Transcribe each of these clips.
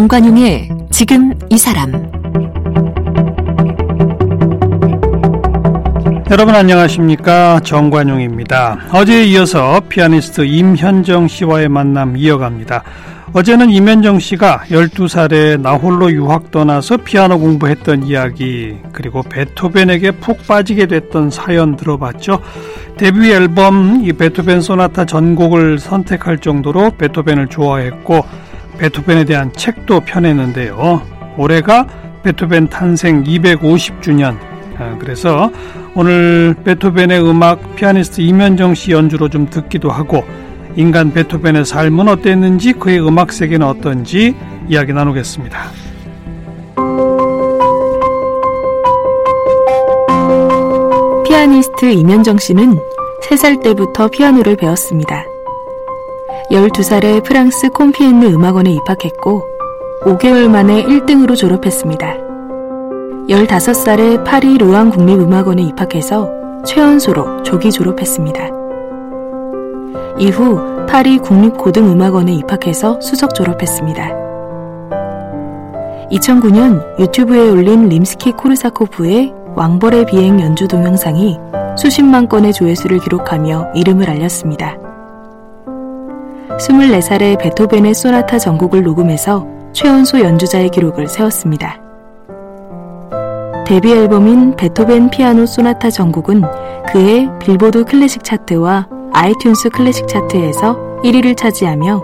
정관용의 지금 이 사람 여러분 안녕하십니까 정관용입니다. 어제에 이어서 피아니스트 임현정 씨와의 만남 이어갑니다. 어제는 임현정 씨가 12살에 나홀로 유학 떠나서 피아노 공부했던 이야기 그리고 베토벤에게 푹 빠지게 됐던 사연 들어봤죠. 데뷔 앨범 이 베토벤 소나타 전곡을 선택할 정도로 베토벤을 좋아했고 베토벤에 대한 책도 펴냈는데요. 올해가 베토벤 탄생 250주년 아, 그래서 오늘 베토벤의 음악 피아니스트 임현정 씨 연주로 좀 듣기도 하고 인간 베토벤의 삶은 어땠는지 그의 음악 세계는 어떤지 이야기 나누겠습니다. 피아니스트 임현정 씨는 3살 때부터 피아노를 배웠습니다. 12살에 프랑스 콤피엔느 음악원에 입학했고 5개월 만에 1등으로 졸업했습니다. 15살에 파리 로앙 국립음악원에 입학해서 최연소로 조기 졸업했습니다. 이후 파리 국립고등음악원에 입학해서 수석 졸업했습니다. 2009년 유튜브에 올린 림스키 코르사코프의 왕벌의 비행 연주 동영상이 수십만 건의 조회수를 기록하며 이름을 알렸습니다. 24살에 베토벤의 소나타 전곡을 녹음해서 최연소 연주자의 기록을 세웠습니다. 데뷔 앨범인 베토벤 피아노 소나타 전곡은 그의 빌보드 클래식 차트와 아이튠스 클래식 차트에서 1위를 차지하며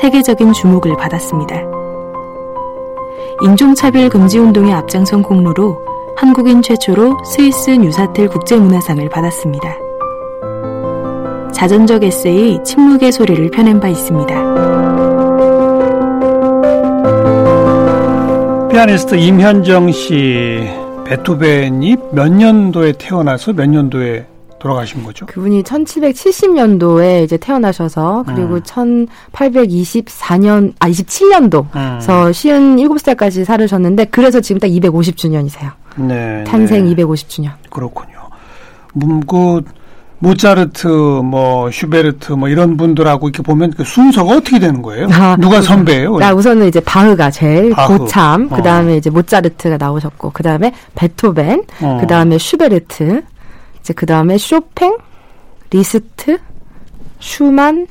세계적인 주목을 받았습니다. 인종차별 금지 운동의 앞장선 공로로 한국인 최초로 스위스 뉴사틀 국제문화상을 받았습니다. 자전적 에세이 침묵의 소리를 펴낸 바 있습니다. 피아니스트 임현정 씨 베토벤이 몇 년도에 태어나서 몇 년도에 돌아가신 거죠? 그분이 1770년도에 이제 태어나셔서 그리고 음. 1824년 아 27년도 그래서 음. 57살까지 살으셨는데 그래서 지금 딱 250주년이세요. 네. 탄생 네. 250주년. 그렇군요. 음, 그 모차르트, 뭐 슈베르트, 뭐 이런 분들하고 이렇게 보면 그 순서가 어떻게 되는 거예요? 아, 누가 선배예요? 아, 우선은 이제 바흐가 제일 바흐. 고참, 그 다음에 어. 이제 모차르트가 나오셨고, 그 다음에 베토벤, 어. 그 다음에 슈베르트, 이제 그 다음에 쇼팽, 리스트, 슈만,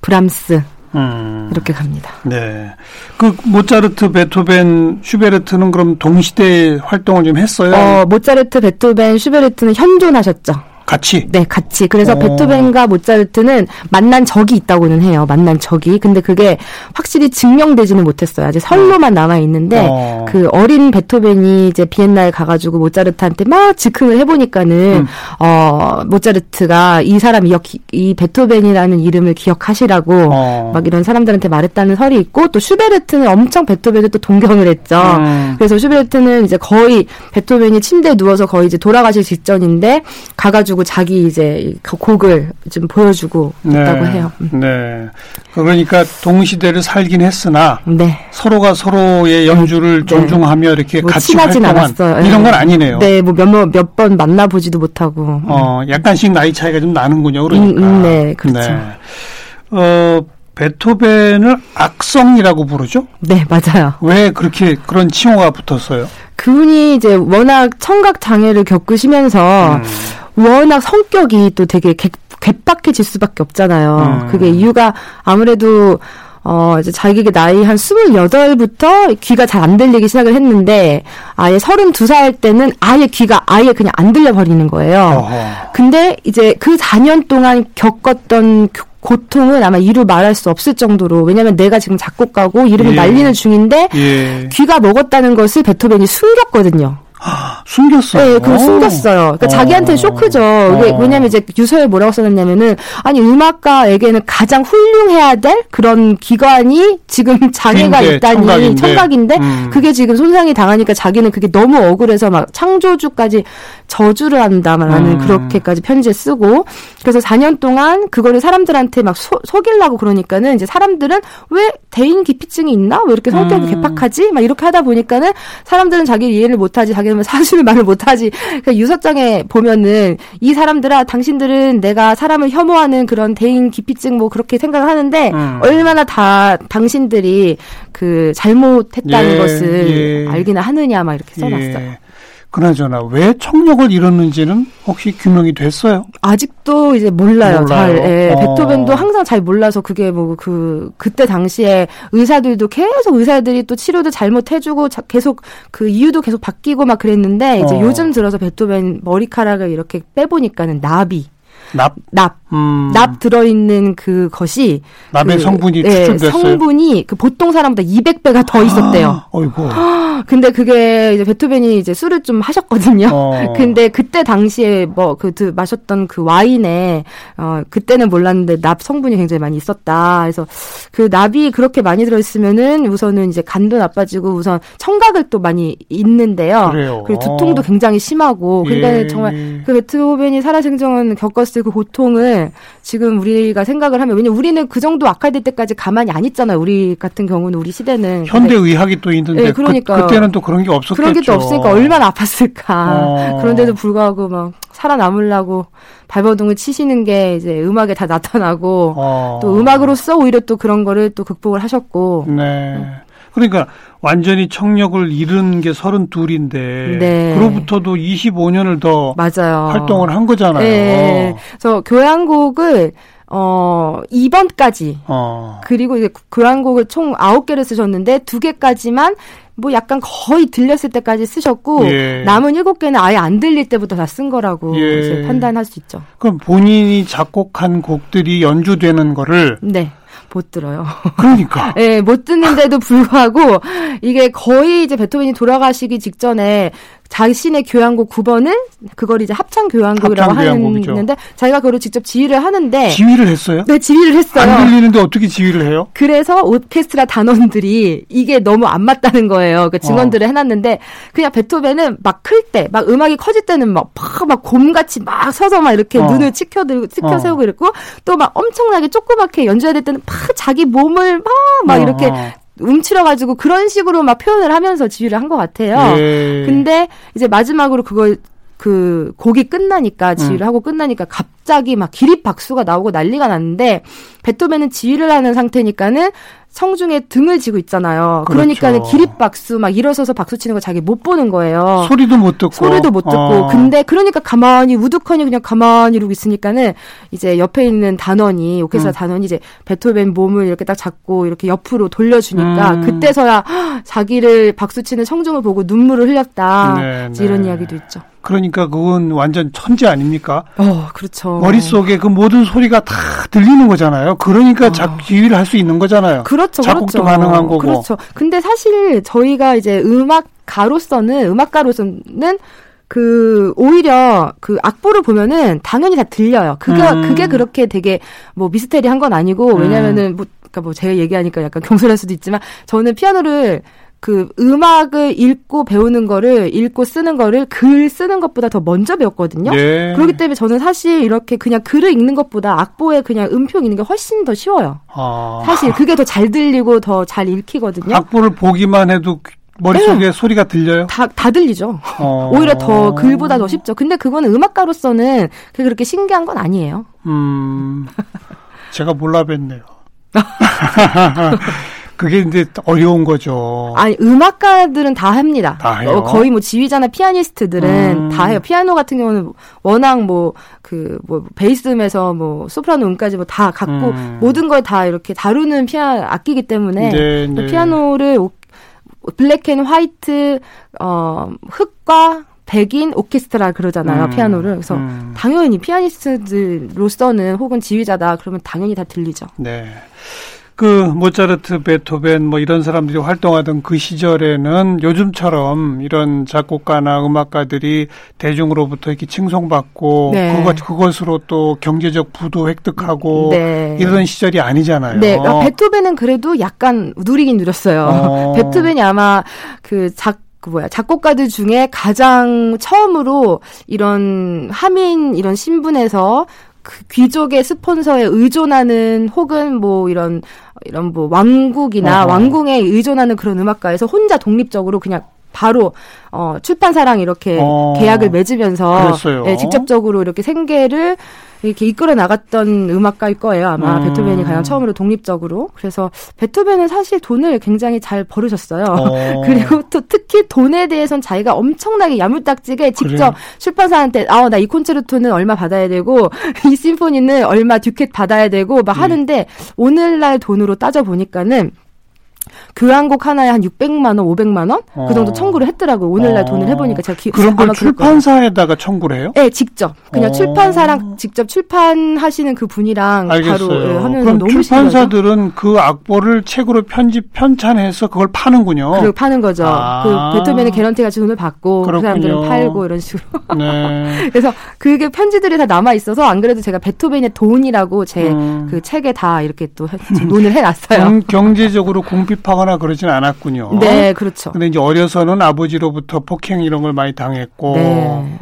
브람스 음. 이렇게 갑니다. 네. 그 모차르트, 베토벤, 슈베르트는 그럼 동시대 활동을 좀 했어요? 어, 모차르트, 베토벤, 슈베르트는 현존하셨죠. 같이? 네, 같이. 그래서 오. 베토벤과 모차르트는 만난 적이 있다고는 해요. 만난 적이. 근데 그게 확실히 증명되지는 못했어요. 아직 설로만 남아 있는데 어. 그 어린 베토벤이 이제 비엔나에 가가지고 모차르트한테 막 즉흥을 해보니까는 음. 어 모차르트가 이 사람 이, 이 베토벤이라는 이름을 기억하시라고 어. 막 이런 사람들한테 말했다는 설이 있고 또 슈베르트는 엄청 베토벤을 또 동경을 했죠. 음. 그래서 슈베르트는 이제 거의 베토벤이 침대에 누워서 거의 이제 돌아가실 직전인데 가가지고 보여주고 자기 이제 곡을 좀 보여주고 네. 있다고 해요. 음. 네. 그러니까 동시대를 살긴 했으나 네. 서로가 서로의 연주를 네. 존중하며 이렇게 뭐 같이 친하진 않았어요. 이런 건 아니네요. 네, 뭐몇번 만나보지도 못하고. 어, 약간씩 나이 차이가 좀 나는군요. 그러니까. 음, 음, 네, 그렇죠. 네. 어, 베토벤을 악성이라고 부르죠? 네, 맞아요. 왜 그렇게 그런 칭호가 붙었어요? 그분이 이제 워낙 청각 장애를 겪으시면서 음. 워낙 성격이 또 되게 개, 괴팍해질 수밖에 없잖아요. 음. 그게 이유가 아무래도 어, 이제 자기가 나이 한 스물여덟 부터 귀가 잘 안 들리기 시작을 했는데, 아예 서른 두 살 때는 아예 귀가 아예 그냥 안 들려버리는 거예요. 어허. 근데 이제 그 4년 동안 겪었던 고통은 아마 이루 말할 수 없을 정도로, 왜냐면 내가 지금 작곡가고 이름을 예. 날리는 중인데, 예. 귀가 먹었다는 것을 베토벤이 숨겼거든요. 숨겼어요. 네, 그걸 숨겼어요. 그러니까 어. 자기한테는 쇼크죠. 어. 왜냐면 이제 유서에 뭐라고 써놨냐면은 아니 음악가에게는 가장 훌륭해야 될 그런 기관이 지금 장애가 있다니 청각인데, 청각인데 음. 그게 지금 손상이 당하니까 자기는 그게 너무 억울해서 막 창조주까지 저주를 한다라는 음. 그렇게까지 편지에 쓰고 그래서 4년 동안 그거를 사람들한테 막 소, 속이려고 그러니까는 이제 사람들은 왜 대인 기피증이 있나? 왜 이렇게 성격이 음. 개팍하지? 막 이렇게 하다 보니까는 사람들은 자기를 이해를 못하지 자기는 사실 그렇게는 말을 못하지. 그 유서장에 보면은 이 사람들아 당신들은 내가 사람을 혐오하는 그런 대인 기피증 뭐 그렇게 생각을 하는데 음. 얼마나 다 당신들이 그 잘못했다는 예, 것을 예. 알기나 하느냐 막 이렇게 써놨어요. 예. 그나저나 왜 청력을 잃었는지는 혹시 규명이 됐어요? 아직도 이제 몰라요. 몰라요. 잘. 예. 어. 베토벤도 항상 잘 몰라서 그게 뭐 그 그때 당시에 의사들도 계속 의사들이 또 치료도 잘못해 주고 계속 그 이유도 계속 바뀌고 막 그랬는데 이제 어. 요즘 들어서 베토벤 머리카락을 이렇게 빼보니까는 나비 납? 납. 음. 납 들어있는 그 것이. 납의 그, 성분이 추출됐어요? 네, 성분이 그 보통 사람보다 200배가 더 있었대요. 아, 어이구. 근데 그게 이제 베토벤이 이제 술을 좀 하셨거든요. 어. 근데 그때 당시에 뭐그 마셨던 그 와인에 어 그때는 몰랐는데 납 성분이 굉장히 많이 있었다. 그래서 그 납이 그렇게 많이 들어있으면은 우선은 이제 간도 나빠지고 우선 청각을 또 많이 있는데요. 그래요. 그리고 두통도 굉장히 심하고. 그러니까 예, 정말 예. 그 베토벤이 살아생전은 겪었을 그 고통을 지금 우리가 생각을 하면 왜냐면 우리는 그 정도 악화될 때까지 가만히 안 있잖아요. 우리 같은 경우는 우리 시대는 현대 의학이 또 있는데 네, 그러니까 그, 때는 또 그런 게 없었겠죠. 그런 게 또 없으니까 얼마나 아팠을까. 어. 그런데도 불구하고 막 살아남으려고 발버둥을 치시는 게 이제 음악에 다 나타나고 어. 또 음악으로서 오히려 또 그런 거를 또 극복을 하셨고. 네. 그러니까 완전히 청력을 잃은 게 32인데 네. 그로부터도 25년을 더 맞아요. 활동을 한 거잖아요. 네. 그래서 교향곡을 어 2번까지 어. 그리고 이제 교향곡을 총 9개를 쓰셨는데 2개까지만 뭐 약간 거의 들렸을 때까지 쓰셨고 예. 남은 7개는 아예 안 들릴 때부터 다 쓴 거라고 예. 판단할 수 있죠. 그럼 본인이 작곡한 곡들이 연주되는 거를 네. 못 들어요. 그러니까. 예, 네, 못 듣는데도 불구하고 이게 거의 이제 베토벤이 돌아가시기 직전에 자신의 교향곡 9번을 그걸 이제 합창 교향곡이라고 하는데 자기가 그걸 직접 지휘를 하는데 지휘를 했어요? 네, 지휘를 했어요. 안 들리는데 어떻게 지휘를 해요? 그래서 오케스트라 단원들이 이게 너무 안 맞다는 거예요. 그 증언들을 어. 해놨는데 그냥 베토벤은 막 클 때, 막 음악이 커질 때는 막막 곰같이 막 서서 막 이렇게 어. 눈을 치켜들고 치켜 어. 세우고 이랬고 또 막 엄청나게 조그맣게 연주해야 될 때는 막 자기 몸을 막막 막 어. 이렇게 움츠려가지고 그런 식으로 막 표현을 하면서 지휘를 한 것 같아요. 예. 근데 이제 마지막으로 그걸 그 곡이 끝나니까 지휘를 음. 하고 끝나니까 갑자기 막 기립 박수가 나오고 난리가 났는데 베토벤은 지휘를 하는 상태니까는 성중에 등을 지고 있잖아요. 그렇죠. 그러니까는 기립박수 막 일어서서 박수 치는 거 자기 못 보는 거예요. 소리도 못 듣고. 소리도 못 듣고. 어. 근데 그러니까 가만히 우두커니 그냥 가만히 이러고 있으니까는 이제 옆에 있는 단원이 오케스트라 음. 단원이 이제 베토벤 몸을 이렇게 딱 잡고 이렇게 옆으로 돌려주니까 음. 그때서야 자기를 박수 치는 성중을 보고 눈물을 흘렸다. 네, 네. 이런 이야기도 있죠. 그러니까 그건 완전 천재 아닙니까? 어, 그렇죠. 머릿속에 그 모든 소리가 다 들리는 거잖아요. 그러니까 어. 작 지휘를 할 수 있는 거잖아요. 그 렇죠. 작곡도 그렇죠. 가능한 거고. 그렇죠. 근데 사실 저희가 이제 음악가로서는 음악가로서는 그 오히려 그 악보를 보면은 당연히 다 들려요. 그게 음. 그게 그렇게 되게 뭐 미스테리한 건 아니고 왜냐면은 뭐 그러니까 뭐 제가 얘기하니까 약간 경솔할 수도 있지만 저는 피아노를 그 음악을 읽고 배우는 거를 읽고 쓰는 거를 글 쓰는 것보다 더 먼저 배웠거든요. 네. 그렇기 때문에 저는 사실 이렇게 그냥 글을 읽는 것보다 악보에 그냥 음표 읽는 게 훨씬 더 쉬워요. 아. 사실 그게 더 잘 들리고 더 잘 읽히거든요. 악보를 보기만 해도 머릿속에 네. 소리가 들려요? 다, 다 들리죠. 어. 오히려 더 글보다 더 쉽죠. 근데 그거는 음악가로서는 그렇게 신기한 건 아니에요. 음, 제가 몰라 뵀네요. 그게 이제 어려운 거죠. 아니 음악가들은 다 합니다. 다 해요. 어, 거의 뭐 지휘자나 피아니스트들은 음. 다 해요. 피아노 같은 경우는 워낙 뭐 그뭐 그 뭐 베이스음에서 뭐 소프라노 음까지 뭐 다 갖고 음. 모든 걸 다 이렇게 다루는 피아 악기기 때문에 네, 네. 피아노를 black and white 어 흑과 백인 오케스트라 그러잖아요 음, 피아노를 그래서 음. 당연히 피아니스트들로서는 혹은 지휘자다 그러면 당연히 다 들리죠. 네. 그 모차르트, 베토벤 뭐 이런 사람들이 활동하던 그 시절에는 요즘처럼 이런 작곡가나 음악가들이 대중으로부터 이렇게 칭송받고 네. 그것 그것으로 또 경제적 부도 획득하고 네. 이런 시절이 아니잖아요. 네, 아, 베토벤은 그래도 약간 누리긴 누렸어요. 어. 베토벤이 아마 그 작, 그 뭐야 작곡가들 중에 가장 처음으로 이런 하민 이런 신분에서 그 귀족의 스폰서에 의존하는 혹은 뭐 이런 이런 뭐 왕국이나 어허. 왕궁에 의존하는 그런 음악가에서 혼자 독립적으로 그냥 바로 어, 출판사랑 이렇게 어, 계약을 맺으면서 예, 직접적으로 이렇게 생계를 이렇게 이끌어 나갔던 음악가일 거예요. 아마 음. 베토벤이 가장 처음으로 독립적으로. 그래서 베토벤은 사실 돈을 굉장히 잘 벌으셨어요. 어. 그리고 또 특히 돈에 대해선 자기가 엄청나게 야물딱지게 직접 그래. 출판사한테 아, 나 이 콘체르토는 얼마 받아야 되고 이 심포니는 얼마 듀켓 받아야 되고 막 음. 하는데 오늘날 돈으로 따져 보니까는 교향 곡 하나에 한 600만 원, 500만 원? 어. 그 정도 어. 청구를 했더라고요. 오늘날 어. 돈을 해보니까 제가 기, 그런 걸 출판사에다가 청구를 해요? 네, 직접. 그냥 어. 출판사랑 직접 출판하시는 그 분이랑 알겠어요. 바로 예, 하면서 그럼 너무 출판사들은? 그 악보를 책으로 편집 편찬해서 그걸 파는군요. 그리고 파는 거죠. 아. 그 베토벤의 개런티 같이 돈을 받고 그 사람들은 팔고 이런 식으로. 네. 그래서 그게 편지들이 다 남아 있어서 안 그래도 제가 베토벤의 돈이라고 제그 음. 그 책에 다 이렇게 또 논을 해놨어요. 경, 경제적으로 공핍하거나 그러진 않았군요. 네, 그렇죠. 근데 이제 어려서는 아버지로부터 폭행 이런 걸 많이 당했고, 네.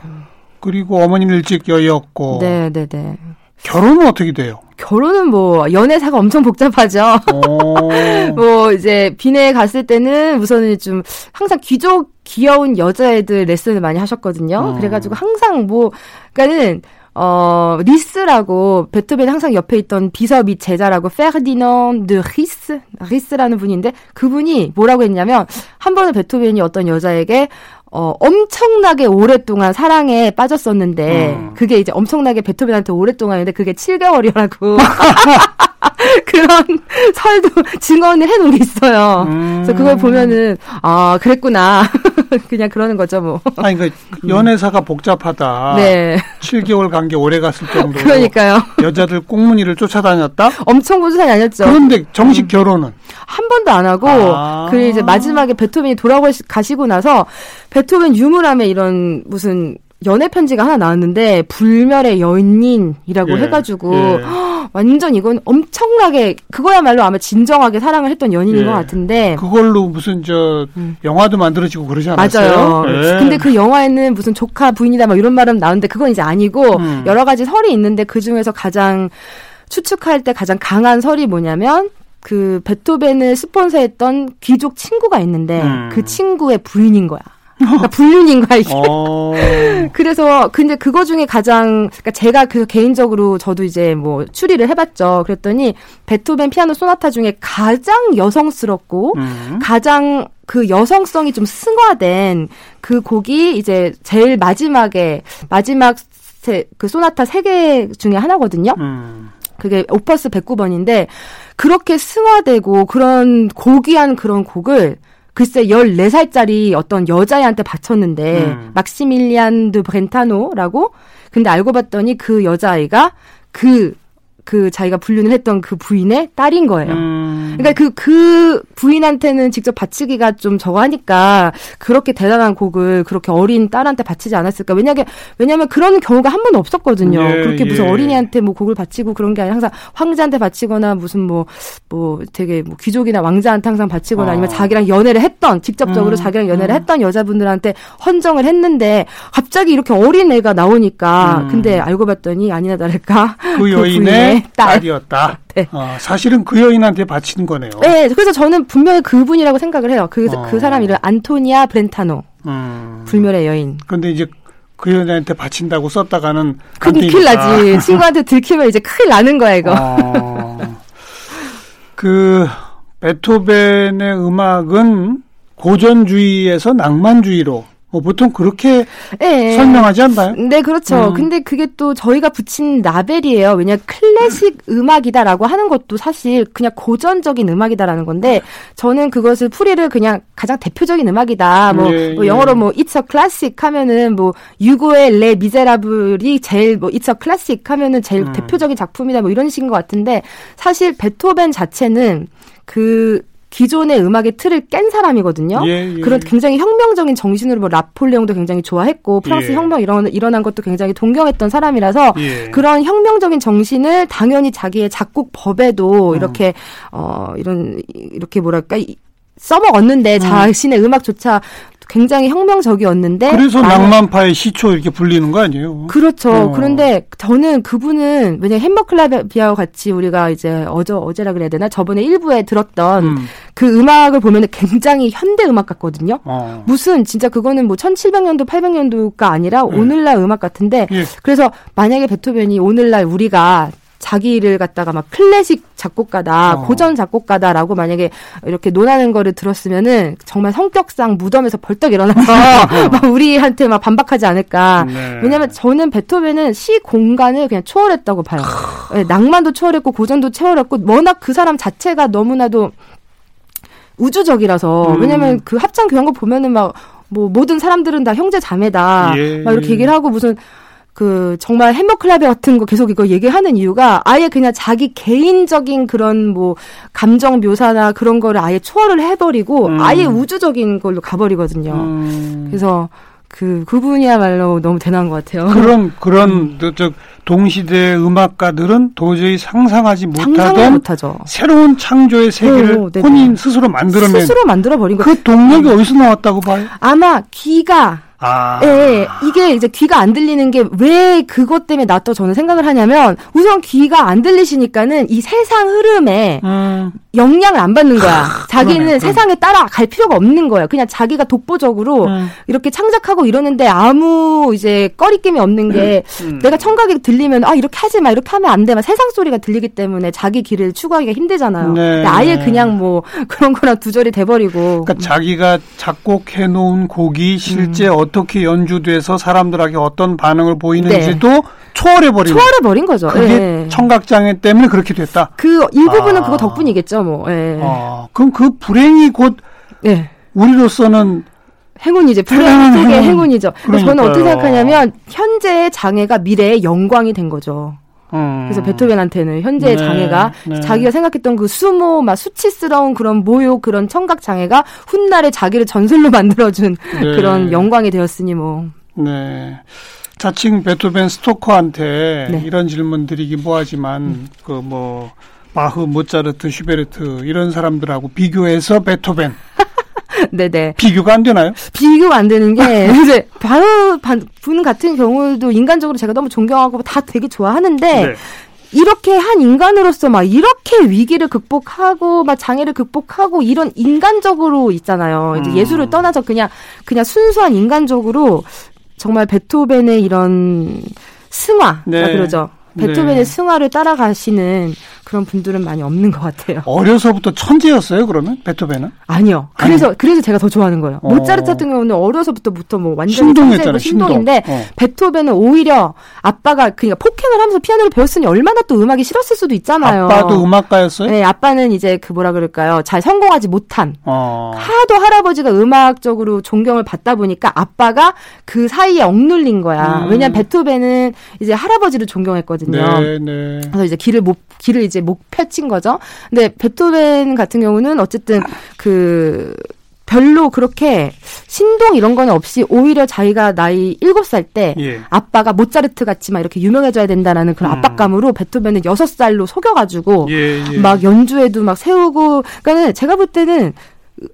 그리고 어머니는 일찍 여였고, 네, 네, 네. 결혼은 어떻게 돼요? 결혼은 뭐 연애사가 엄청 복잡하죠. 뭐 이제 비내에 갔을 때는 우선은 좀 항상 귀족 귀여운 여자애들 레슨을 많이 하셨거든요. 음. 그래가지고 항상 뭐 그러니까는 어, 리스라고 베토벤 항상 옆에 있던 비서 및 제자라고 페르디난드 리스 리스라는 분인데 그분이 뭐라고 했냐면 한 번은 베토벤이 어떤 여자에게 어, 엄청나게 오랫동안 사랑에 빠졌었는데, 음. 그게 이제 엄청나게 베토벤한테 오랫동안인데, 그게 7개월이라고. 그런 설도 증언을 해놓은 게 있어요. 음. 그래서 그걸 보면은 아 그랬구나. 그냥 그러는 거죠 뭐. 아니 그러니까 연애사가 복잡하다. 네. 7개월 관계 오래 갔을 정도로. 그러니까요. 여자들 꽁무니를 쫓아다녔다. 엄청 쫓아다녔죠. 그런데 정식 음. 결혼은 한 번도 안 하고 아. 그 이제 마지막에 베토벤이 돌아가시고 나서 베토벤 유물함에 이런 무슨 연애 편지가 하나 나왔는데 불멸의 연인이라고 예, 해가지고 예. 완전 이건 엄청나게 그거야말로 아마 진정하게 사랑을 했던 연인인 예. 것 같은데 그걸로 무슨 저 음. 영화도 만들어지고 그러지 않았어요? 맞아요. 예. 근데 그 영화에는 무슨 조카 부인이다 막 이런 말은 나오는데 그건 이제 아니고 음. 여러 가지 설이 있는데 그 중에서 가장 추측할 때 가장 강한 설이 뭐냐면 그 베토벤을 스폰서했던 귀족 친구가 있는데 음. 그 친구의 부인인 거야. 그러니까 불륜인 거야 이게. 어... 그래서 근데 그거 중에 가장 그러니까 제가 그 개인적으로 저도 이제 뭐 추리를 해봤죠. 그랬더니 베토벤 피아노 소나타 중에 가장 여성스럽고 음. 가장 그 여성성이 좀 승화된 그 곡이 이제 제일 마지막에 마지막 세, 그 소나타 세 개 중에 하나거든요. 음. 그게 오퍼스 109번인데 그렇게 승화되고 그런 고귀한 그런 곡을 글쎄 14살짜리 어떤 여자애한테 바쳤는데 음. 막시밀리안 드 브렌타노라고 근데 알고 봤더니 그 여자아이가 그 그 자기가 불륜을 했던 그 부인의 딸인 거예요. 음. 그러니까 그, 그 부인한테는 직접 바치기가 좀 저거 하니까 그렇게 대단한 곡을 그렇게 어린 딸한테 바치지 않았을까. 왜냐면, 왜냐면 그런 경우가 한 번도 없었거든요. 예, 그렇게 무슨 예. 어린이한테 뭐 곡을 바치고 그런 게 아니라 항상 황제한테 바치거나 무슨 뭐, 뭐 되게 뭐 귀족이나 왕자한테 항상 바치거나 어. 아니면 자기랑 연애를 했던, 직접적으로 음. 자기랑 연애를 음. 했던 여자분들한테 헌정을 했는데 갑자기 이렇게 어린 애가 나오니까 음. 근데 알고 봤더니 아니나 다를까. 그, 그 여인의 딸. 딸이었다. 네. 어, 사실은 그 여인한테 바치는 거네요. 네, 그래서 저는 분명히 그분이라고 생각을 해요. 그, 어. 그 사람 이름 안토니아 브렌타노. 음. 불멸의 여인. 근데 이제 그 여자한테 바친다고 썼다가는 큰일 나지. 친구한테 들키면 이제 큰일 나는 거야 이거. 어. 그 베토벤의 음악은 고전주의에서 낭만주의로 뭐 보통 그렇게 네. 설명하지 않나요? 네, 그렇죠. 음. 근데 그게 또 저희가 붙인 라벨이에요. 왜냐 클래식 음악이다라고 하는 것도 사실 그냥 고전적인 음악이다라는 건데 저는 그것을 풀이를 그냥 가장 대표적인 음악이다. 뭐, 예, 뭐 영어로 뭐 It's a classic 하면은 뭐 유고의 레 미제라블이 제일 뭐 It's a classic 하면은 제일 음. 대표적인 작품이다. 뭐 이런 식인 것 같은데 사실 베토벤 자체는 그 기존의 음악의 틀을 깬 사람이거든요. 예, 예. 그런 굉장히 혁명적인 정신으로 뭐 라폴레옹도 굉장히 좋아했고 프랑스 예. 혁명 일어난, 일어난 것도 굉장히 동경했던 사람이라서 예. 그런 혁명적인 정신을 당연히 자기의 작곡 법에도 음. 이렇게 어 이런 이렇게 뭐랄까 써먹었는데 음. 자신의 음악조차 굉장히 혁명적이었는데 그래서 낭만파의 시초 이렇게 불리는 거 아니에요? 그렇죠. 어. 그런데 저는 그분은 왜냐 햄버클라비아와 같이 우리가 이제 어저 어제라 그래야 되나 저번에 일부에 들었던 음. 그 음악을 보면은 굉장히 현대 음악 같거든요. 어. 무슨 진짜 그거는 뭐 1700년도 800년도가 아니라 네. 오늘날 음악 같은데 예. 그래서 만약에 베토벤이 오늘날 우리가 자기 를 갖다가 막 클래식 작곡가다, 어. 고전 작곡가다라고 만약에 이렇게 논하는 거를 들었으면은 정말 성격상 무덤에서 벌떡 일어나서 막 우리한테 막 반박하지 않을까. 네. 왜냐면 저는 베토벤은 시 공간을 그냥 초월했다고 봐요. 네, 낭만도 초월했고 고전도 초월했고 워낙 그 사람 자체가 너무나도 우주적이라서 음. 왜냐면 그 합창 교향곡 보면은 막 뭐 모든 사람들은 다 형제 자매다 예. 막 이렇게 얘기를 하고 무슨 그 정말 햄버클라베 같은 거 계속 이거 얘기하는 이유가 아예 그냥 자기 개인적인 그런 뭐 감정 묘사나 그런 거를 아예 초월을 해버리고 음. 아예 우주적인 걸로 가버리거든요. 음. 그래서 그 그분이야말로 너무 대단한 것 같아요. 그런 그런 음. 저 동시대 음악가들은 도저히 상상하지 못하던. 새로운 창조의 세계를 오, 본인 스스로 만들어낸 스스로 만들어 버린 그 동력이 어디서 나왔다고 봐요? 아마 기가 아. 예, 이게 이제 귀가 안 들리는 게 왜 그것 때문에 나 또 저는 생각을 하냐면 우선 귀가 안 들리시니까는 이 세상 흐름에 음. 영향을 안 받는 거야. 아, 자기는 그러네. 세상에 따라 갈 필요가 없는 거야. 그냥 자기가 독보적으로 음. 이렇게 창작하고 이러는데 아무 이제 꺼리낌이 없는 게 음. 내가 청각이 들리면 아 이렇게 하지 마 이렇게 하면 안 돼. 막 세상 소리가 들리기 때문에 자기 길을 추구하기가 힘들잖아요. 네. 아예 그냥 뭐 그런 거랑 두절이 돼버리고. 그러니까 자기가 작곡해 놓은 곡이 실제 음. 어떻게 연주돼서 사람들에게 어떤 반응을 보이는지도 네. 초월해 버린 초월해 버린 거죠. 그게 네. 청각 장애 때문에 그렇게 됐다. 그 일부분은 아. 그거 덕분이겠죠, 뭐. 네. 아, 그럼 그 불행이 곧 네. 우리로서는 행운이죠. 불행 속의 행운. 이죠 저는 어떻게 생각하냐면 현재의 장애가 미래의 영광이 된 거죠. 음. 그래서 베토벤한테는 현재의 네, 장애가 네. 자기가 생각했던 그 수모 막 수치스러운 그런 모욕 그런 청각 장애가 훗날에 자기를 전설로 만들어준 네. 그런 영광이 되었으니 뭐. 네. 자칭 베토벤 스토커한테 네. 이런 질문 드리기 뭐하지만 음. 그뭐 바흐, 모차르트, 슈베르트 이런 사람들하고 비교해서 베토벤 네네. 비교가 안 되나요? 비교가 안 되는 게 이제 바흐 분 같은 경우도 인간적으로 제가 너무 존경하고 다 되게 좋아하는데 네. 이렇게 한 인간으로서 막 이렇게 위기를 극복하고 막 장애를 극복하고 이런 인간적으로 있잖아요. 이제 음. 예술을 떠나서 그냥 그냥 순수한 인간적으로 정말 베토벤의 이런 승화 네. 그러죠. 베토벤의 네. 승화를 따라가시는 그런 분들은 많이 없는 것 같아요. 어려서부터 천재였어요, 그러면 베토벤은? 아니요. 그래서 아니. 그래서 제가 더 좋아하는 거예요. 어. 모차르트 같은 경우는 어려서부터 뭐 완전히 천재고 신동인데 신동. 어. 베토벤은 오히려 아빠가 그러니까 폭행을 하면서 피아노를 배웠으니 얼마나 또 음악이 싫었을 수도 있잖아요. 아빠도 음악가였어요? 네, 아빠는 이제 그 뭐라 그럴까요? 잘 성공하지 못한 어. 하도 할아버지가 음악적으로 존경을 받다 보니까 아빠가 그 사이에 억눌린 거야. 음. 왜냐면 베토벤은 이제 할아버지를 존경했거든요. 네, 네. 그래서 이제 길을 못 길을 이제 못 펼친 거죠. 근데 베토벤 같은 경우는 어쨌든 그 별로 그렇게 신동 이런 거는 없이 오히려 자기가 나이 7살 때 예. 아빠가 모차르트 같이 막 이렇게 유명해져야 된다라는 그런 음. 압박감으로 베토벤은 6살로 속여가지고 예, 예. 막 연주에도 막 세우고 그러니까는 제가 볼 때는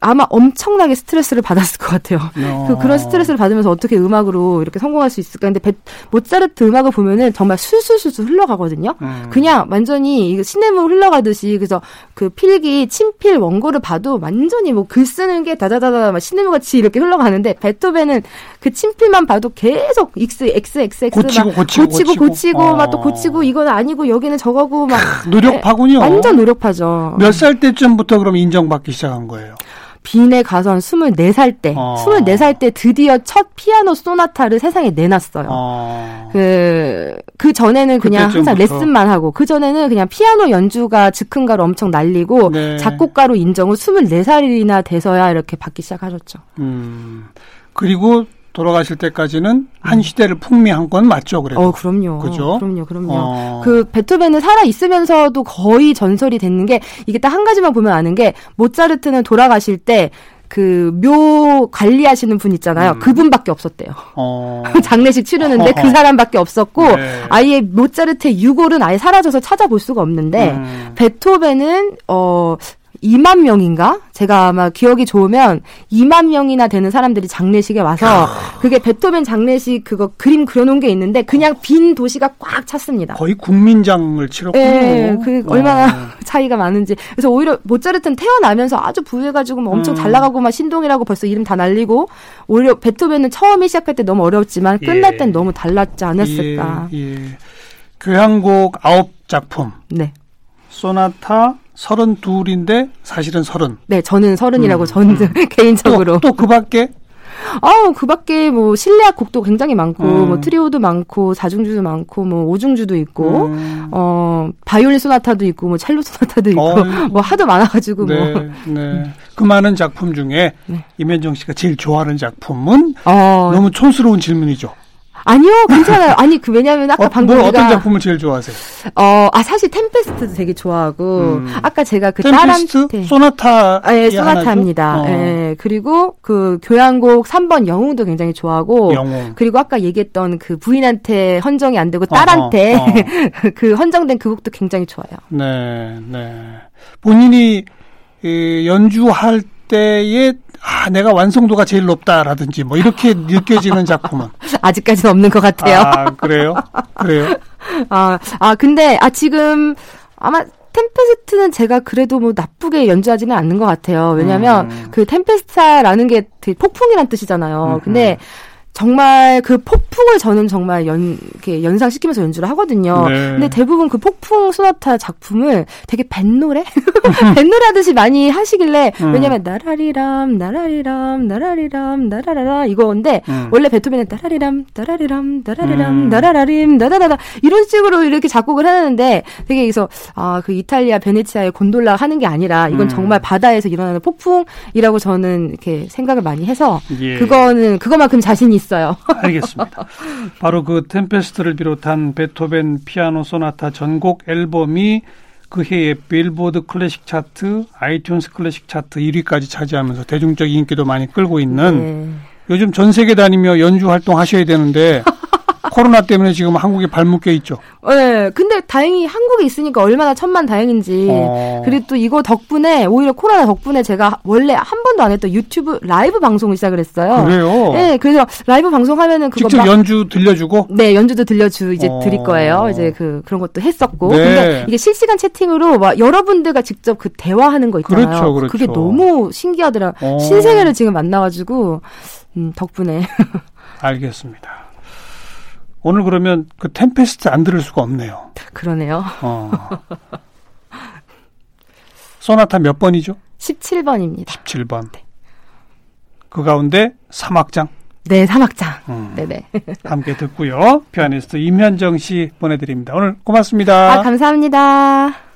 아마 엄청나게 스트레스를 받았을 것 같아요. 어. 그, 그런 스트레스를 받으면서 어떻게 음악으로 이렇게 성공할 수 있을까? 근데 베, 모차르트 음악을 보면은 정말 술술술술 흘러가거든요. 음. 그냥 완전히 시냇물 흘러가듯이 그래서 그 필기 친필 원고를 봐도 완전히 뭐 글 쓰는 게 다다다다 막 시냇물 같이 이렇게 흘러가는데 베토벤은 그 친필만 봐도 계속 x x x x 고치고 막 고치고 고치고 고치고 어. 막또 고치고 이건 아니고 여기는 저거고 막 노력파군요. 완전 노력파죠. 몇 살 때쯤부터 그럼 인정받기 시작한 거예요? 빈에 가선 24살 때, 어. 24살 때 드디어 첫 피아노 소나타를 세상에 내놨어요. 어. 그, 그 전에는 그냥 항상 레슨만 하고, 그 전에는 그냥 피아노 연주가 즉흥가로 엄청 날리고, 네. 작곡가로 인정을 24살이나 돼서야 이렇게 받기 시작하셨죠. 음. 그리고 돌아가실 때까지는 한 음. 시대를 풍미한 건 맞죠, 그래도. 어, 그럼요. 그죠? 그럼요, 그럼요. 어. 그 베토벤은 살아 있으면서도 거의 전설이 됐는 게 이게 딱 한 가지만 보면 아는 게 모차르트는 돌아가실 때 그묘 관리하시는 분 있잖아요. 음. 그분밖에 없었대요. 어. 장례식 치르는데 그 사람밖에 없었고 네. 아예 모차르트의 유골은 아예 사라져서 찾아볼 수가 없는데 음. 베토벤은 어 2만 명인가? 제가 아마 기억이 좋으면 2만 명이나 되는 사람들이 장례식에 와서 그게 베토벤 장례식 그거 그림 그려놓은 게 있는데 그냥 빈 도시가 꽉 찼습니다. 거의 국민장을 치렀군요. 예, 그 얼마나 차이가 많은지. 그래서 오히려 모차르트는 태어나면서 아주 부해가지고 막 엄청 음. 잘 나가고 막 신동이라고 벌써 이름 다 날리고 오히려 베토벤은 처음에 시작할 때 너무 어려웠지만 끝날 예. 땐 너무 달랐지 않았을까. 예, 예. 교향곡 아홉 작품, 네. 소나타 32인데 사실은 30. 네, 저는 서른이라고 음, 저는 개인적으로. 또 그 밖에 아우, 그 밖에 뭐 실내악 곡도 굉장히 많고, 음. 뭐 트리오도 많고, 사중주도 많고, 뭐 오중주도 있고, 음, 어, 바이올린 소나타도 있고, 뭐 첼로 소나타도 있고, 어이구. 뭐 하도 많아가지고, 뭐. 네, 네. 그 많은 작품 중에 네. 임현정 씨가 제일 좋아하는 작품은 어, 너무 촌스러운 질문이죠. 아니요, 괜찮아요. 아니, 그, 왜냐면 아까 어, 방금 뭐 어떤 작품을 제일 좋아하세요? 어, 아, 사실 템페스트도 되게 좋아하고, 음. 아까 제가 그 템피스트, 딸한테. 소나타, 아, 예, 소나타입니다. 예, 그리고 그 교향곡 3번 영웅도 굉장히 좋아하고, 영웅. 그리고 아까 얘기했던 그 부인한테 헌정이 안 되고 딸한테 어, 어, 그 헌정된 그 곡도 굉장히 좋아요. 네, 네. 본인이 이, 연주할 때에 아 내가 완성도가 제일 높다라든지 뭐 이렇게 느껴지는 작품은 아직까지는 없는 것 같아요. 아 그래요? 그래요? 아, 아, 근데, 아, 지금, 아마, 템페스트는 제가 그래도 뭐 나쁘게 연주하지는 않는 것 같아요. 왜냐면, 음. 그 템페스타라는 게 되게 폭풍이란 뜻이잖아요. 음, 근데, 정말 그 폭풍을 저는 정말 연, 이렇게 연상시키면서 연주를 하거든요. 네. 근데 대부분 그 폭풍 소나타 작품을 되게 뱃노래? 뱃노래 하듯이 많이 하시길래, 음. 왜냐면, 나라리람, 나라리람, 나라리람, 나라라라, 이거인데, 음. 원래 베토벤은 나라리람, 나라리람, 나라리람, 음. 나라라림, 나다다다 이런 식으로 이렇게 작곡을 해놨는데 되게 그래서 아 그 이탈리아 베네치아의 곤돌라 하는 게 아니라 이건 음. 정말 바다에서 일어나는 폭풍이라고 저는 이렇게 생각을 많이 해서 예. 그거는 그거만큼 자신이 있어요. 알겠습니다. 바로 그 템페스트를 비롯한 베토벤 피아노 소나타 전곡 앨범이 그 해에 빌보드 클래식 차트, 아이튠스 클래식 차트 1위까지 차지하면서 대중적 인기도 많이 끌고 있는 네. 요즘 전 세계 다니며 연주 활동 하셔야 되는데 코로나 때문에 지금 한국에 발묶여 있죠. 네, 근데 다행히 한국에 있으니까 얼마나 천만 다행인지. 어. 그리고 또 이거 덕분에 오히려 코로나 덕분에 제가 원래 한 번도 안 했던 유튜브 라이브 방송을 시작을 했어요. 그래요. 네, 그래서 라이브 방송하면은 그거 직접 막 연주 들려주고 네, 연주도 들려주 이제 어. 드릴 거예요. 이제 그 그런 것도 했었고. 네. 근데 이게 실시간 채팅으로 막 여러분들과 직접 그 대화하는 거 있잖아요. 그렇죠, 그렇죠. 게 너무 신기하더라. 어. 신세계를 지금 만나가지고 음, 덕분에 알겠습니다. 오늘 그러면 그 템페스트 안 들을 수가 없네요. 그러네요. 어. 소나타 몇 번이죠? 17번입니다. 7번. 그 가운데 3악장 네, 사막장. 음, 네네. 함께 듣고요. 피아니스트 임현정 씨 보내드립니다. 오늘 고맙습니다. 아, 감사합니다.